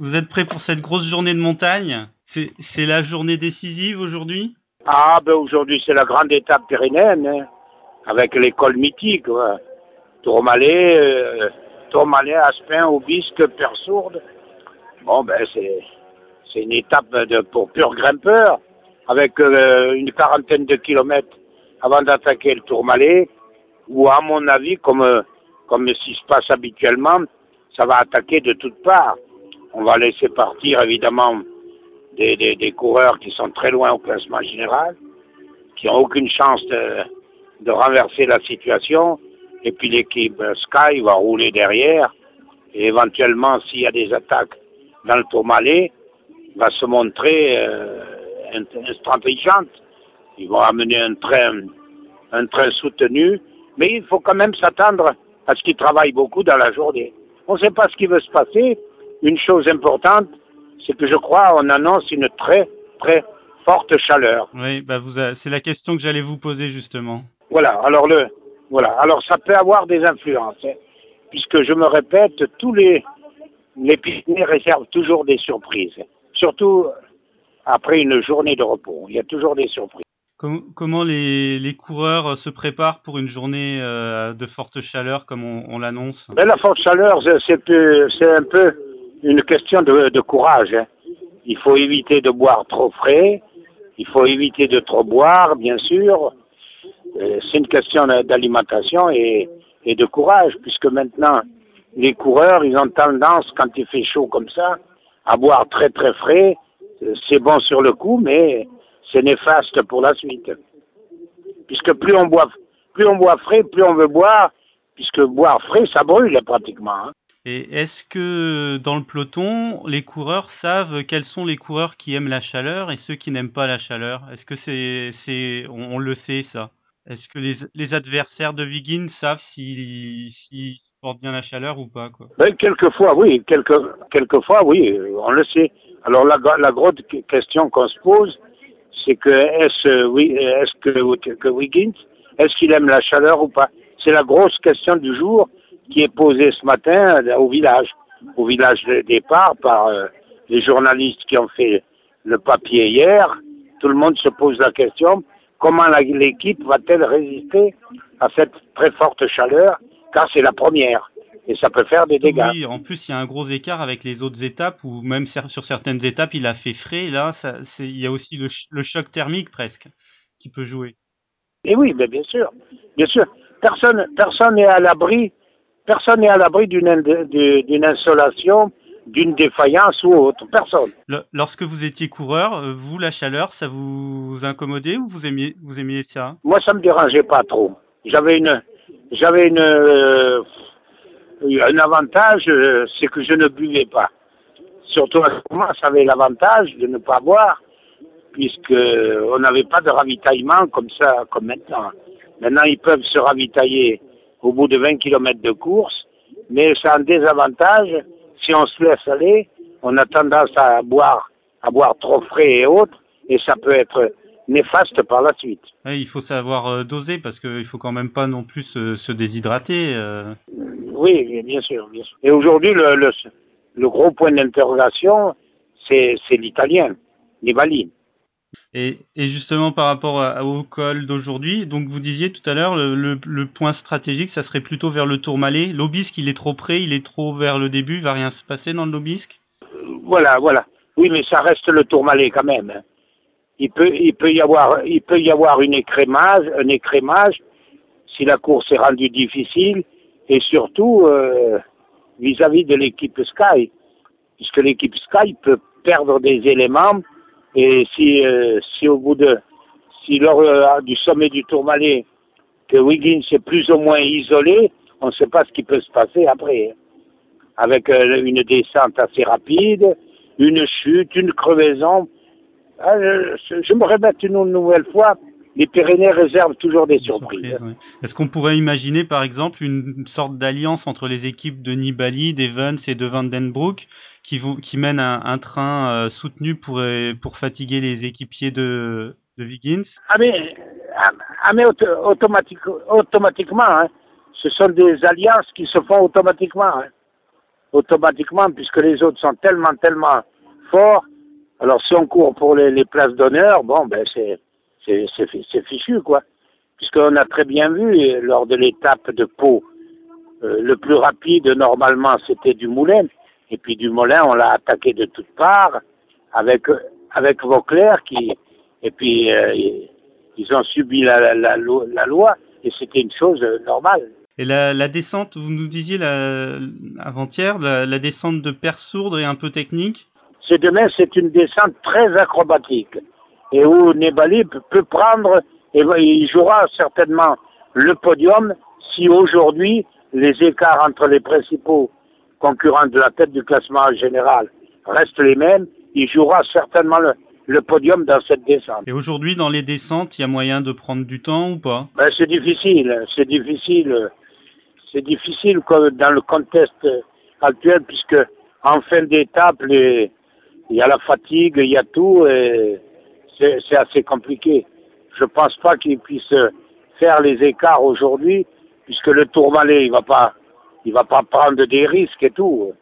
Vous êtes prêt pour cette grosse journée de montagne? C'est la journée décisive aujourd'hui? Ah, ben aujourd'hui c'est la grande étape pyrénéenne, hein, avec l'école mythique. Ouais. Tourmalet, euh, Tourmalet, Aspin, Aubisque, Persourde. Bon, ben c'est une étape de, pour pur grimpeur, avec euh, une quarantaine de kilomètres avant d'attaquer le Tourmalet, où à mon avis, comme comme ce qui se passe habituellement, ça va attaquer de toutes parts. On va laisser partir évidemment des, des, coureurs qui sont très loin au classement général, qui n'ont aucune chance de, de renverser la situation. Et puis l'équipe Sky va rouler derrière. Et éventuellement, s'il y a des attaques dans le Tourmalet, va se montrer euh, intelligente. Ils vont amener un train, un train soutenu. Mais il faut quand même s'attendre à ce qu'ils travaillent beaucoup dans la journée. On ne sait pas ce qui va se passer. Une chose importante, c'est que je crois on annonce une très très forte chaleur. Oui, bah vous c'est la question que j'allais vous poser justement. Voilà. Alors le voilà. Alors ça peut avoir des influences, hein, puisque je me répète, tous les les Pyrénées réservent toujours des surprises, surtout après une journée de repos. Il y a toujours des surprises. Comment les, les coureurs se préparent pour une journée euh, de forte chaleur comme on, on l'annonce? Ben, La forte chaleur, c'est un peu une question de, de courage. Hein. Il faut éviter de boire trop frais, il faut éviter de trop boire, bien sûr. Euh, c'est une question d'alimentation et, et de courage, puisque maintenant, les coureurs, ils ont tendance, quand il fait chaud comme ça, à boire très très frais. C'est bon sur le coup, mais c'est néfaste pour la suite. Puisque plus on boit, plus on boit frais, plus on veut boire, puisque boire frais, ça brûle pratiquement. Hein. Et est-ce que dans le peloton, les coureurs savent quels sont les coureurs qui aiment la chaleur et ceux qui n'aiment pas la chaleur? Est-ce que c'est, c'est, on, le sait ça? Est-ce que les, les adversaires de Wiggins savent s'ils si, portent bien la chaleur ou pas quoi? Ben, Quelquefois, oui. Quelque, quelquefois, oui. On le sait. Alors la, la grosse question qu'on se pose, c'est que est-ce oui, est-ce que, que Wiggins, est-ce qu'il aime la chaleur ou pas? C'est la grosse question du jour qui est posée ce matin au village, au village de départ par euh, les journalistes qui ont fait le papier hier. Tout le monde se pose la question comment l'équipe va-t-elle résister à cette très forte chaleur? Car c'est la première et ça peut faire des dégâts. Oui, en plus il y a un gros écart avec les autres étapes où même sur certaines étapes il a fait frais. Là, ça, il y a aussi le, le, choc thermique presque qui peut jouer. Et oui, mais bien sûr, bien sûr. Personne, personne n'est à l'abri, personne n'est à l'abri d'une d'une insolation, d'une défaillance ou autre. Personne. Le, lorsque vous étiez coureur, euh, vous la chaleur, ça vous incommodait ou vous aimiez, vous aimiez ça? Moi, ça me dérangeait pas trop. J'avais une, j'avais une euh, un avantage, euh, c'est que je ne buvais pas. Surtout à ce moment, ça avait l'avantage de ne pas boire, puisque on n'avait pas de ravitaillement comme ça, comme maintenant. Maintenant, ils peuvent se ravitailler au bout de 20 km de course, mais a un désavantage. Si on se laisse aller, on a tendance à boire, à boire trop frais et autres, et ça peut être néfaste par la suite. il faut savoir euh, doser parce qu'il faut quand même pas non plus se, se déshydrater. Euh. Oui, bien sûr, bien sûr. Et aujourd'hui, le, le, le, gros point d'interrogation, c'est l'italien, Nibali. Et, et, justement par rapport au col d'aujourd'hui, donc vous disiez tout à l'heure, le, point stratégique, ça serait plutôt vers le Tourmalet. L'Obisque, il est trop près, il est trop vers le début, il va rien se passer dans l'Obisque? Voilà, voilà. Oui, mais ça reste le Tourmalet quand même. Hein il peut, il peut y avoir, il peut y avoir une écrémage, un écrémage si la course est rendue difficile et surtout euh, vis-à-vis de l'équipe Sky, puisque l'équipe Sky peut perdre des éléments et si, euh, si au bout de, si lors euh, du sommet du Tourmalet que Wiggins est plus ou moins isolé, on ne sait pas ce qui peut se passer après, avec une descente assez rapide, une chute, une crevaison. Ah, je, me répète une nouvelle fois, les Pyrénées réservent toujours des surprises. Est-ce qu'on pourrait imaginer, par exemple, une sorte d'alliance entre les équipes de Nibali, d'Evans et de Vandenbroek qui, vont, qui mènent un, train euh, soutenu pour, euh, pour fatiguer les équipiers de, de Wiggins Ah mais, ah, ah mais automatiquement, hein. ce sont des alliances qui se font automatiquement. Hein. automatiquement, puisque les autres sont tellement, tellement forts. Alors, si on court pour les, les places d'honneur, bon, ben, c'est fichu, quoi. Puisqu'on a très bien vu, lors de l'étape de Pau, euh, le plus rapide, normalement, c'était du Moulin. Et puis du Moulin, on l'a attaqué de toutes parts avec, avec Vauclair qui, et puis, euh, ils ont subi la, la, la loi et c'était une chose normale. Et la, la, descente, vous nous disiez avant-hier, la, la, descente de Persourdre est un peu technique? C'est demain, c'est une descente très acrobatique. Et où Nibali peut prendre, et il jouera certainement le podium si aujourd'hui les écarts entre les principaux concurrents de la tête du classement général restent les mêmes, il jouera certainement le, le podium dans cette descente. Et aujourd'hui, dans les descentes, il y a moyen de prendre du temps ou pas? Ben, C'est difficile, c'est difficile. C'est difficile dans le contexte actuel, puisque en fin d'étape, il y a la fatigue, il y a tout, et c'est assez compliqué. Je pense pas qu'il puisse faire les écarts aujourd'hui, puisque le Tourmalet, il va pas, il va pas prendre des risques et tout.